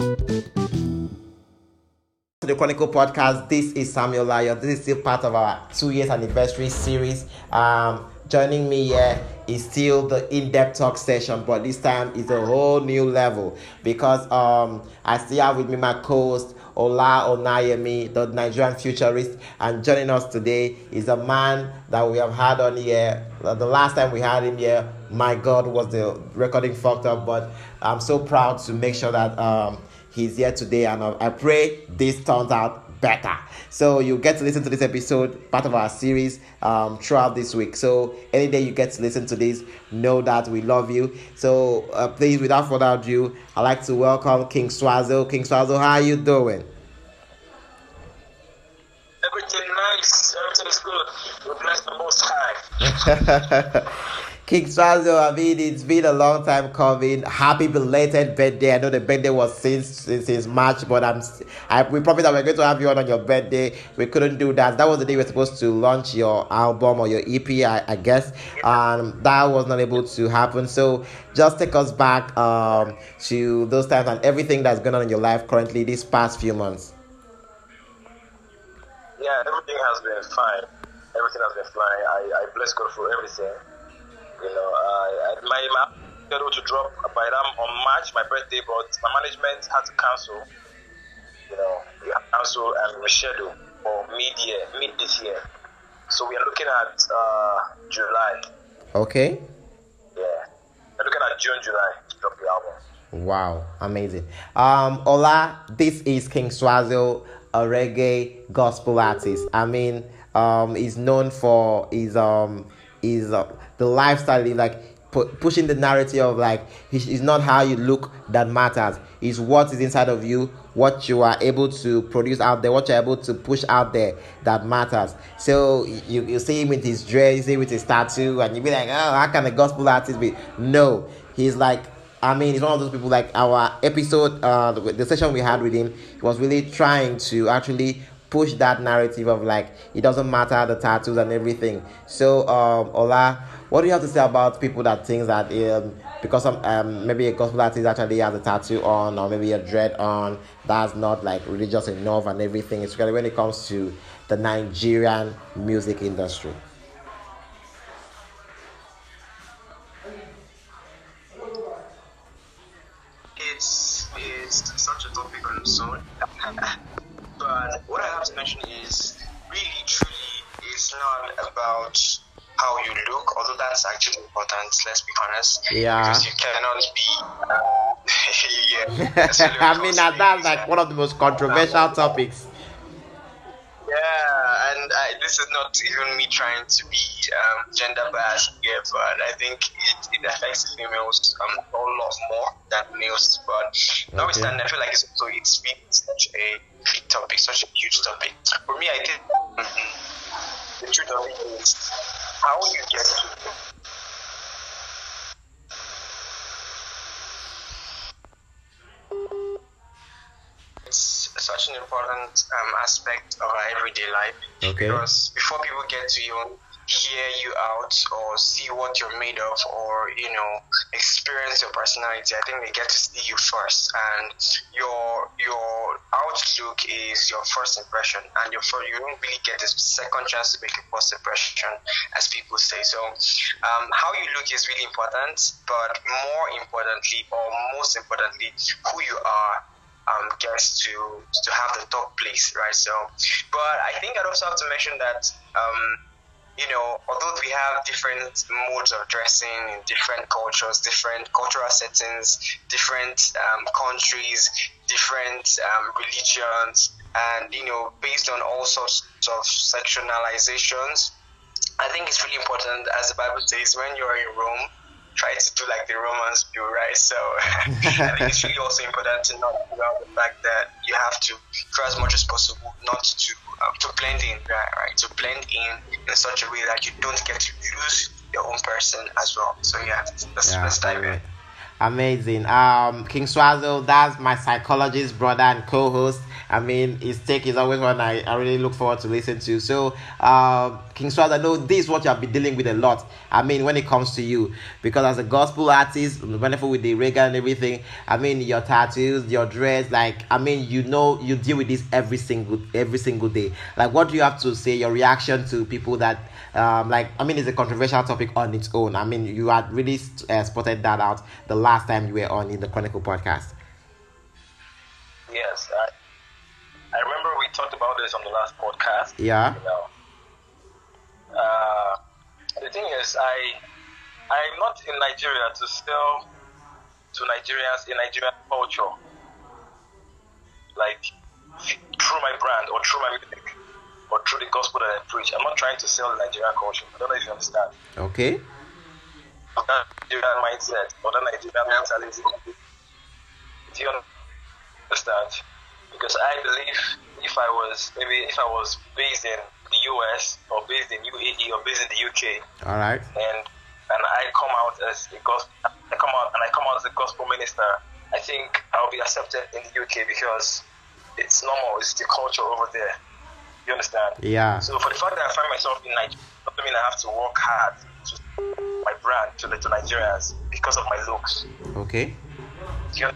the Chronicle podcast. This is Samuel Lion. This is still part of our two years anniversary series. Um, joining me here is still the in-depth talk session, but this time is a whole new level because um, I still have with me my co-host Ola Onayemi, the Nigerian futurist, and joining us today is a man that we have had on here. The last time we had him here, my God, was the recording fucked up, but I'm so proud to make sure that um, he's here today, and I pray this turns out better. So you get to listen to this episode, part of our series, um, throughout this week. So any day you get to listen to this, know that we love you. So uh, please, without further ado, I'd like to welcome King Swazo. King Swazo, how are you doing? Everything nice. Everything is good. We bless the Most High. King Swazo, I mean, it's been a long time coming. Happy belated birthday. I know the birthday was since since, since March, but I'm I, we promised that we're going to have you on on your birthday. We couldn't do that. That was the day we were supposed to launch your album or your EP, I, I guess. Um, that was not able to happen. So just take us back um to those times and everything that's going on in your life currently these past few months. Yeah, everything has been fine. Everything has been fine. I, I bless God for everything. You know, uh, my my schedule to drop by that on March, my birthday, but my management had to cancel. You know, we had to cancel and reschedule for mid year, mid this year. So we are looking at uh, July. Okay. Yeah, we're looking at June, July to drop the album. Wow, amazing. Um, Ola, this is King Swazo, a reggae gospel artist. I mean, um, he's known for his um his uh, the lifestyle, like pu- pushing the narrative of like it's not how you look that matters. It's what is inside of you, what you are able to produce out there, what you're able to push out there that matters. So you, you see him with his dress, you see him with his tattoo, and you be like, oh, how can a gospel artist be? No, he's like I mean, he's one of those people like our episode, uh, the, session we had with him he was really trying to actually push that narrative of like it doesn't matter the tattoos and everything. So, um, what do you have to say about people that think that um, because some, um, maybe a gospel artist actually has a tattoo on or maybe a dread on, that's not like religious enough and everything, especially when it comes to the Nigerian music industry? It's, it's such a topic on its own. but what I have to mention is really, truly, it's not about how you look, although that's actually important, let's be honest. Yeah. Because you cannot be. Yeah. I mean, that, that's like one of the most controversial topics. Yeah, and I, this is not even me trying to be um, gender biased here, but I think it, it affects females um, a lot more than males. But okay. notwithstanding, I feel like it's also it's been such a big topic, such a huge topic. For me, I think mm-hmm, the truth of it is how you get to it's such an important um, aspect of our everyday life. Okay. Because before people get to you, hear you out or see what you're made of or you know experience your personality i think they get to see you first and your your outlook is your first impression and your first, you don't really get a second chance to make a first impression as people say so um, how you look is really important but more importantly or most importantly who you are um, gets to to have the top place, right? So, but I think I'd also have to mention that um, you know, although we have different modes of dressing in different cultures, different cultural settings, different um, countries, different um, religions, and you know, based on all sorts of sectionalizations, I think it's really important, as the Bible says, when you're in Rome, try to do like the Romans do, right? So I think it's really also important to not about the fact that you have to try as much as possible not to um, to blend in, right, right? To blend in in such a way that you don't get to lose your own person as well. So yeah, let's, yeah, let's dive in. Amazing. Um, King Swazo, that's my psychologist brother and co-host. I mean, his take is always one I, I really look forward to listen to. So, uh, King Swazo, I know this is what you have been dealing with a lot. I mean, when it comes to you, because as a gospel artist, wonderful with the reggae and everything. I mean, your tattoos, your dress, like I mean, you know, you deal with this every single every single day. Like, what do you have to say? Your reaction to people that, um, like, I mean, it's a controversial topic on its own. I mean, you had really uh, spotted that out the last time you were on in the Chronicle podcast. Yes, I, I remember we talked about this on the last podcast. Yeah. You know, uh, the thing is, I I'm not in Nigeria to sell to Nigerians in Nigerian culture, like through my brand or through my music or through the gospel that I preach. I'm not trying to sell the Nigerian culture. I don't know if you understand. Okay. That Nigerian mindset or that Nigerian mentality. Do you understand? Because I believe if I was maybe if I was based in the US or based in UAE or based in the UK. All right. And and I come out as a gospel, I come out and I come out as a gospel minister. I think I'll be accepted in the UK because it's normal. It's the culture over there. You understand? Yeah. So for the fact that I find myself in Nigeria, doesn't mean I have to work hard brand to the to Nigerians because of my looks. Okay. You know,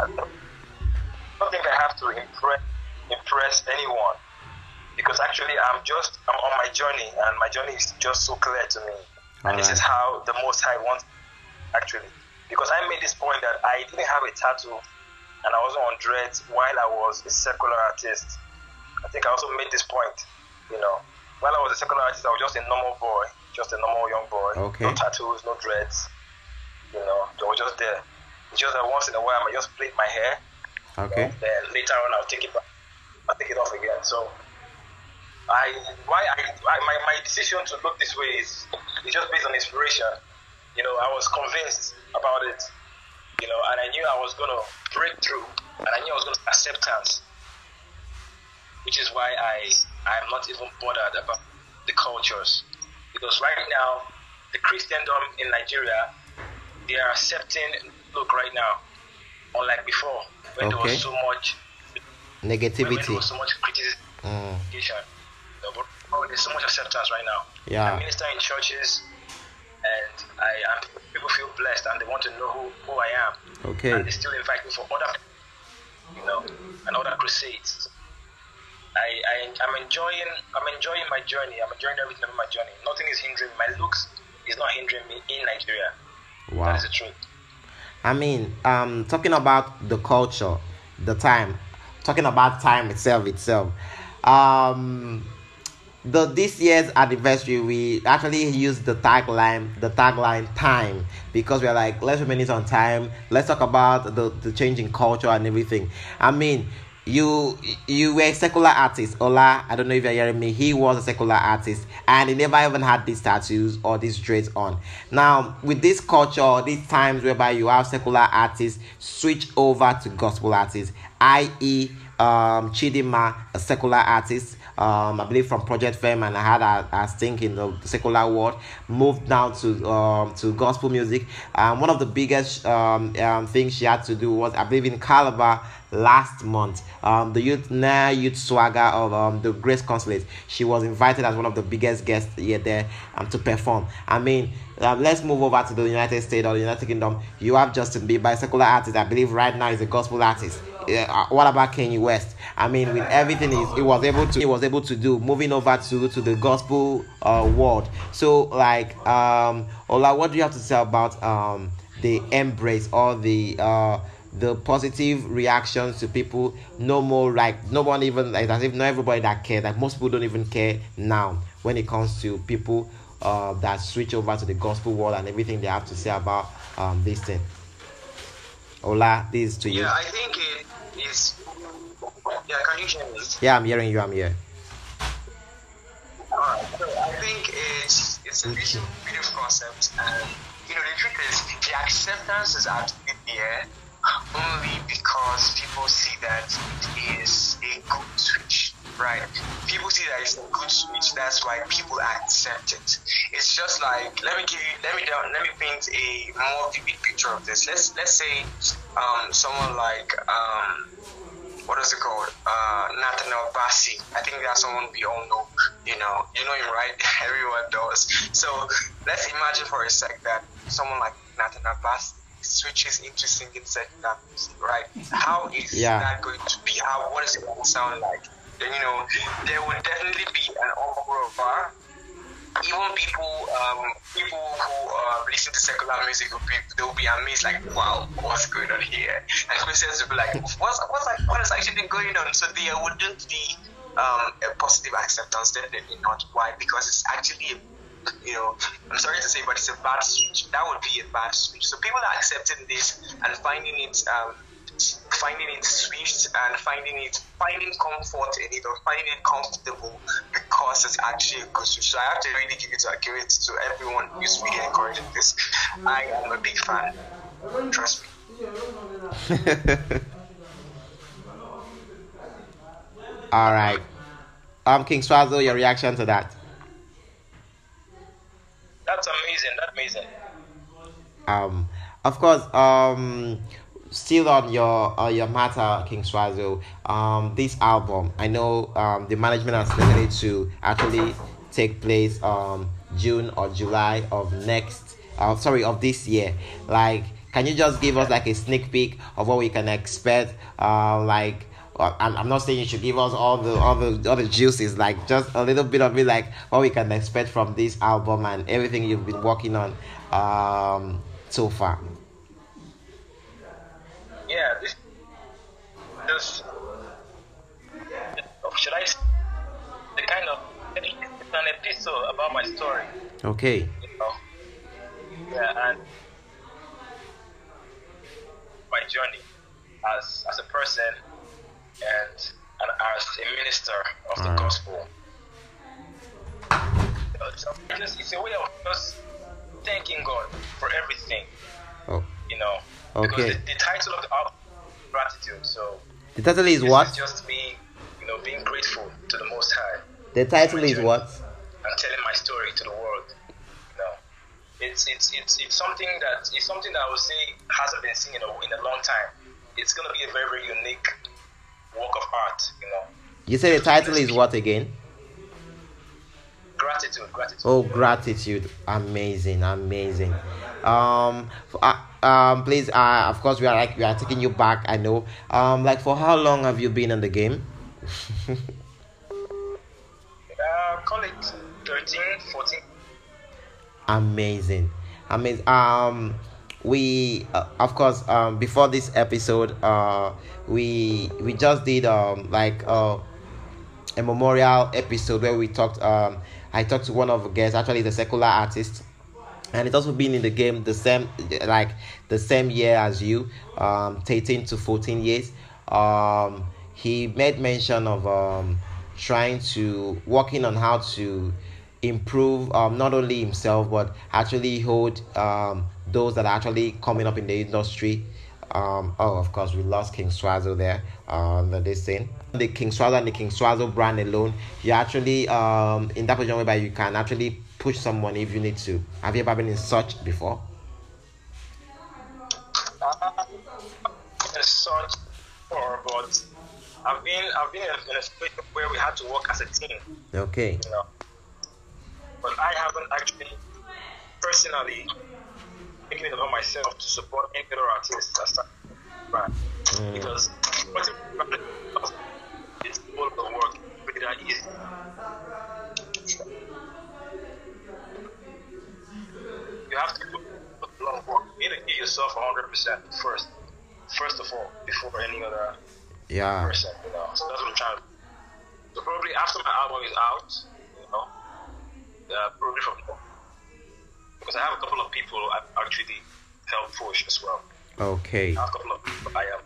I don't think I have to impress impress anyone because actually I'm just I'm on my journey and my journey is just so clear to me. And this is how the Most High wants actually. Because I made this point that I didn't have a tattoo and I wasn't on dreads while I was a secular artist. I think I also made this point, you know. While I was a secular artist, I was just a normal boy, just a normal young boy. Okay. No tattoos, no dreads. You know, they were just there. It's just that once in a while I might just plait my hair. Okay. Then later on I'll take it back. I'll take it off again. So I why I, I my, my decision to look this way is is just based on inspiration. You know, I was convinced about it. You know, and I knew I was gonna break through, and I knew I was gonna acceptance, which is why I I'm not even bothered about the cultures, because right now the Christendom in Nigeria they are accepting look right now, unlike before when there was so much when there Negativity. was so much criticism. Mm. But oh, there's so much acceptance right now. Yeah. I minister in churches, and I am people feel blessed and they want to know who, who I am. Okay. And they still invite me for other, you know, and other crusades. I, I I'm enjoying I'm enjoying my journey. I'm enjoying everything about my journey. Nothing is hindering me. My looks is not hindering me in Nigeria. Wow. That is the truth. I mean, um, talking about the culture, the time, talking about time itself, itself. Um, the this year's anniversary, we actually used the tagline, the tagline "time" because we're like, let's reminisce on time. Let's talk about the the changing culture and everything. I mean. You you were a secular artist, Ola. I don't know if you're hearing me. He was a secular artist, and he never even had these tattoos or these dreads on. Now, with this culture, these times whereby you have secular artists switch over to gospel artists, i.e., um, Chidinma, a secular artist, um, I believe from Project Fame, and I had a, a stink in the secular world, moved now to um, to gospel music. Um, one of the biggest um, um, things she had to do was, I believe, in Calabar last month. Um, the youth now youth swagger of um, the Grace Consulate. She was invited as one of the biggest guests here there um, to perform. I mean, um, let's move over to the United States or the United Kingdom. You have Justin Bieber, a secular artist. I believe right now is a gospel artist. Uh, what about Kanye West? I mean, with everything he, he was able to he was able to do, moving over to to the gospel uh, world. So, like, um, Ola, what do you have to say about um the embrace or the uh the positive reactions to people? No more like no one even like as if not everybody that cares. Like most people don't even care now when it comes to people uh that switch over to the gospel world and everything they have to say about um this thing. Ola, this is to you. Yeah, I think it is. Yeah, can you hear me? Yeah, I'm hearing you. I'm here. Alright, so I think it's it's a beautiful, beautiful concept, and you know the truth is the acceptance is actually there only because people see that it is a good switch, right? People see that it's a good switch. That's why people accept it. It's just like let me give you let me let me paint a more vivid picture of this. Let's let's say um, someone like um, what is it called? Uh, Nathaniel Bassey. I think that's someone we all know. You know, you know him, right? Everyone does. So let's imagine for a sec that someone like Nathaniel Bassey switches into singing secular music, right? How is Yeah. that going to be? How what is it going to sound like? Then you know, there would definitely be an uproar. Even people, um, people who uh, listen to secular music will be, they'll be amazed, like, wow, what's going on here? And Christians will be like, what's what's like, what is actually going on? So there wouldn't be um, a positive acceptance, definitely not. Why? Because it's actually you know, I'm sorry to say, but it's a bad switch. That would be a bad switch. So people are accepting this and finding it, um, finding it sweet and finding it, finding comfort in it or finding it comfortable because it's actually a good switch. So I have to really give it to accurate to everyone who's really encouraging this. I am a big fan. Trust me. All right. Um, King Swazo, your reaction to that? That's amazing. That's amazing. Um, of course. Um, still on your uh, your matter, King Swazo. Um, this album, I know um the management has decided to actually take place um June or July of next. Uh, sorry, of this year. Like, can you just give us like a sneak peek of what we can expect? Uh, like. I'm, I'm not saying you should give us all the all the all the juices, like just a little bit of it, like what we can expect from this album and everything you've been working on um so far. Yeah. This, this, should I? The kind of it's an episode about my story. Okay. you know. Yeah, and my journey as as a person and and as a minister of the Alright. gospel. So It's, it's a way of just thanking God for everything, Oh, you know. Okay. Because the, the title of the album is gratitude. So the title is this what? is just me, you know, being grateful to the Most High The title is what? I'm telling my story to the world. You know, it's it's it's it's something that it's something that I would say hasn't been seen in a, in a long time. It's gonna be a very very unique work of art. You know, You say the title is what again? gratitude, gratitude. Oh, gratitude! Amazing, amazing. Um, uh, um, please, uh, of course, we are like we are taking you back. I know. Um, like for how long have you been in the game? Uh, call it 13, 14. amazing amazing um we uh, of course um before this episode uh we we just did um like uh a memorial episode where we talked um i talked to one of the guests actually the secular artist and it's also been in the game the same like the same year as you um 13 to 14 years. Um he made mention of um trying to working on how to improve um not only himself but actually hold um those that are actually coming up in the industry. Um oh of course we lost king swazo there um the this thing the king swazo and the king swazo brand alone you actually um in that position whereby you can actually push someone if you need to have you ever been in such before Uh, such but I've been I've been in a, situation where we had to work as a team. okay you know. But I haven't actually personally taken it upon myself to support any other artists as. Right. Because what's important is all of the work really that easy. You have to put put a lot of work. You need to give yourself 100% first, first of all, before any other yeah person, you know. So that's what I'm trying to So probably after my album is out, you know, uh, probably from because I have a couple of people I've actually helped push as well. okay I have a couple of people I am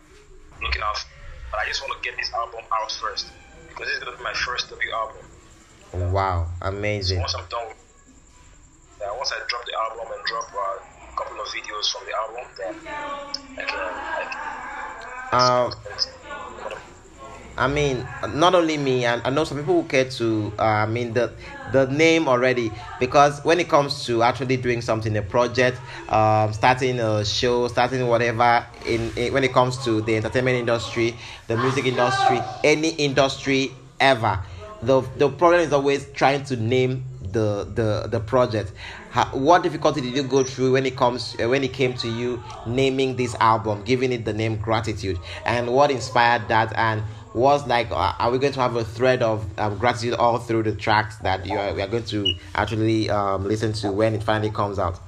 looking out, but I just want to get this album out first because this is gonna be my first debut album. wow So amazing once I'm done, yeah, once I drop the album and drop uh, couple of videos from the album, then I can. I um I mean, not only me, and I know some people who care to. Uh, I mean, the the name already because when it comes to actually doing something, a project, um, starting a show, starting whatever, in, in when it comes to the entertainment industry, the music industry, any industry ever, the the problem is always trying to name the the the project How, what difficulty did you go through when it comes uh, when it came to you naming this album giving it the name gratitude? And what inspired that? And was like uh, are we going to have a thread of um, gratitude all through the tracks that you are, we are going to actually um, listen to when it finally comes out?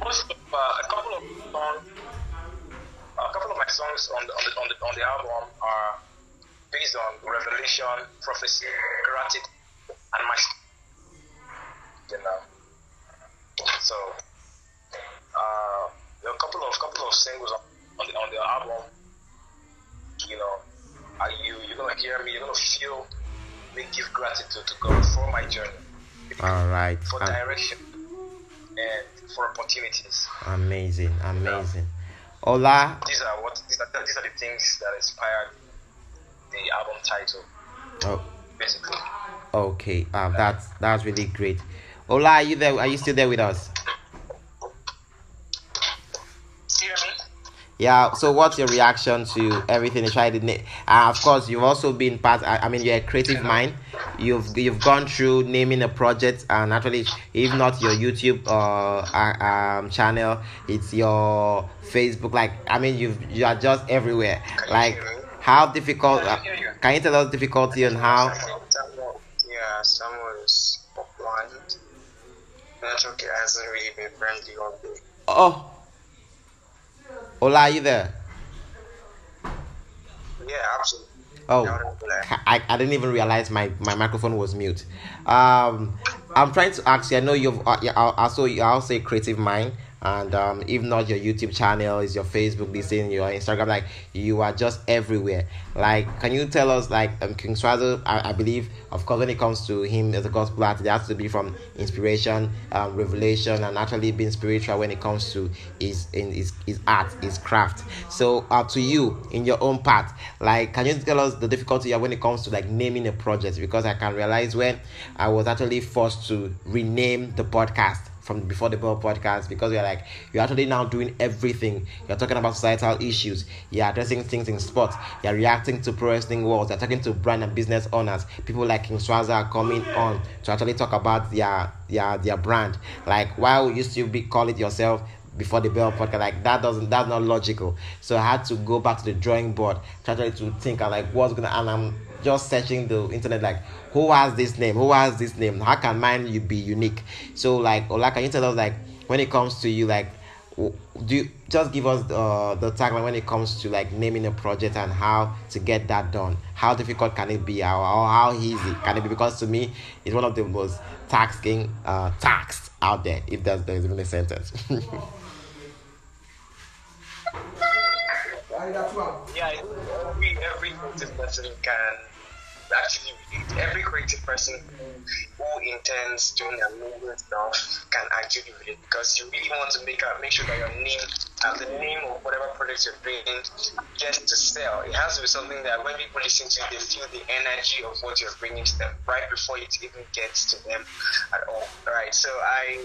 Most of, uh, a couple of songs, a couple of my songs on the, on the, on the, on the album are based on revelation, prophecy, and my, you know. So, uh, there are a couple of couple of singles on the on the album. You know, are you you're gonna hear me? You're gonna feel me give gratitude to God for my journey. all right For direction and for opportunities. amazing amazing Ola These are what these are these are the things that inspired the album title, oh, basically. okay um, that's that's really great Ola are you there are you still there with us See what I mean? Yeah. So, what's your reaction to everything you tried? In it? Uh, of course, you've also been part. I, I mean, you're a creative mind. You've you've gone through naming a project, and actually, if not your YouTube uh, uh, um channel, it's your Facebook. Like, I mean, you've you are just everywhere. Like, how difficult? Uh. Can you tell us difficulty and how? Someone, yeah, someone's blind. Network hasn't really been friendly all day. Oh, Ola, are you there? Yeah, absolutely. Oh. Loud and clear. I, I didn't even realize my, my microphone was mute. Um, I'm trying to ask you. I know you've uh, also you also a creative mind, and um, if not your YouTube channel, is your Facebook, this thing, your Instagram, like you are just everywhere. Like, can you tell us, like, um, King Swazo? I, I believe, of course, when it comes to him as a gospel artist, it has to be from inspiration, um, revelation, and actually being spiritual when it comes to his in his, his art, his craft. So, uh, to you in your own part, like, can you tell us the difficulty you have when it comes to like naming a project? Because I can realize when I was actually forced to rename the podcast from before the bell podcast because you're like you're actually now doing everything. You're talking about societal issues. You're addressing things in sports. You're reacting to pro wrestling worlds you're talking to brand and business owners. People like king swazo are coming on to actually talk about their their their brand. Like why would you still be call it yourself before the bell podcast? Like that doesn't that's not logical. So i had to go back to the drawing board try to think and like what's gonna and i'm just searching the internet like who has this name? Who has this name? How can mine you be unique? So like ola can you tell us like when it comes to you like do you just give us uh, the tagline when it comes to like naming a project and how to get that done. How difficult can it be? Or how easy can it be? Because to me it's one of the most taxing uh taxed out there if that's there's even a sentence. Yeah, think every person can actually relate. Every creative person who who intends doing amazing stuff can actually relate because you really want to make make sure that your name and the name of whatever product you're bringing gets to sell. It has to be something that when people listen to it, they feel the energy of what you're bringing to them right before it even gets to them at all. Right. So I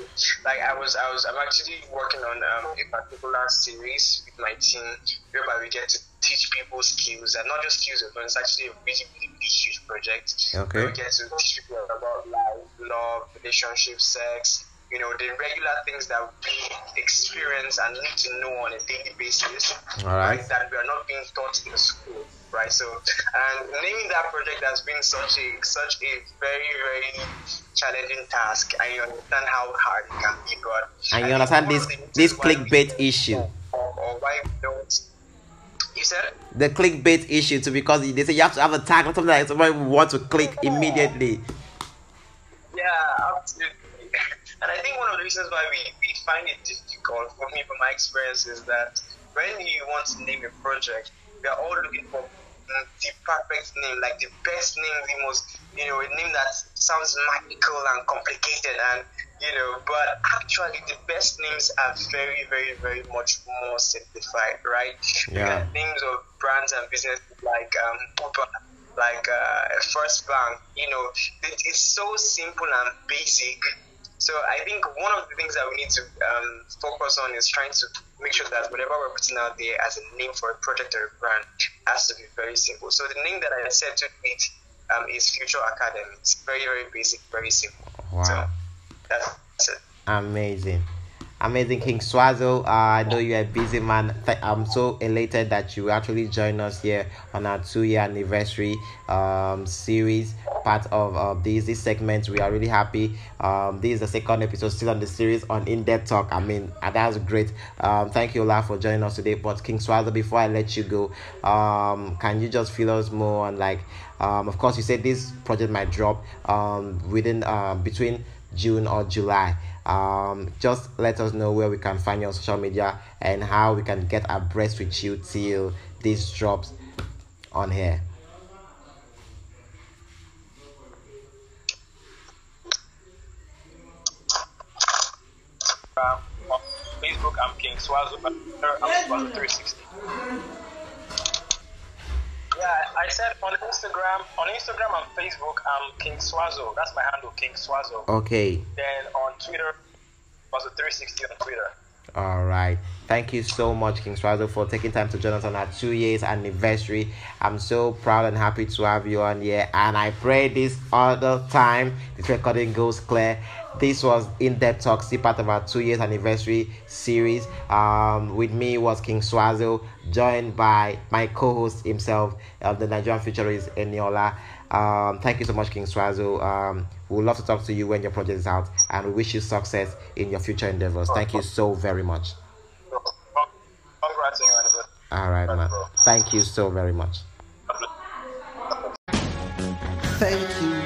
like I was I was I'm actually working on um, a particular series with my team whereby we get to teach people skills and not just skills but it's actually a really really big huge project Okay. we get to teach people about life love relationships, sex you know the regular things that we experience and need to know on a daily basis All right. that we are not being taught in school right? So and naming that project has been such a such a very very challenging task. And you understand how hard it can be but and I you understand this this reasons why we clickbait issue. or, or why we don't you said? The clickbait issue too because they say you have to have a tag or something like somebody want to click immediately. Yeah, absolutely. And I think one of the reasons why we, we find it difficult, for me, from my experience, is that when you want to name a project, we are all looking for the perfect name, like the best name, the most, you know, a name that sounds magical and complicated. And you know, but actually the best names are very, very, very much more simplified, right? Yeah. names of brands and businesses like um, Uber, like uh, First Bank, you know, it is so simple and basic. So I think one of the things that we need to um, focus on is trying to make sure that whatever we're putting out there as a name for a project or a brand has to be very simple. So the name that I said to it um, is Future Academy. It's very, very basic, very simple. Wow. So that's it. Amazing. Amazing King Swazo. Uh, I know you're a busy man. I'm so elated that you actually joined us here on our two year anniversary um, series, part of, of this this segment. We are really happy. Um, this is the second episode still on the series on in depth talk. I mean, uh, that's great. Um, thank you, Ola, for joining us today. But King Swazo, before I let you go, um, can you just fill us more on like, um, of course, you said this project might drop um, within uh, between June or July. Um, just let us know where we can find you on social media and how we can get abreast with you till this drops on here. Um, Facebook, I'm King Swazo. On I'm Swazo360. Yeah, I said on Instagram, on Instagram and Facebook, I'm King Swazo. That's my handle, King Swazo. Okay. Then on Twitter, Swazo360 on Twitter. All right. Thank you so much, King Swazo, for taking time to join us on our two years anniversary. I'm so proud and happy to have you on here. And I pray this other time this recording goes clear. This was in depth talk, see part of our two years anniversary series. Um, with me was King Swazo, joined by my co-host himself, uh, the Nigerian futurist Eniola. Um, thank you so much, King Swazo. Um, we would love to talk to you when your project is out, and we wish you success in your future endeavors. Thank you so very much. Congrats on your anniversary. All right, man. Thank you so very much. Thank you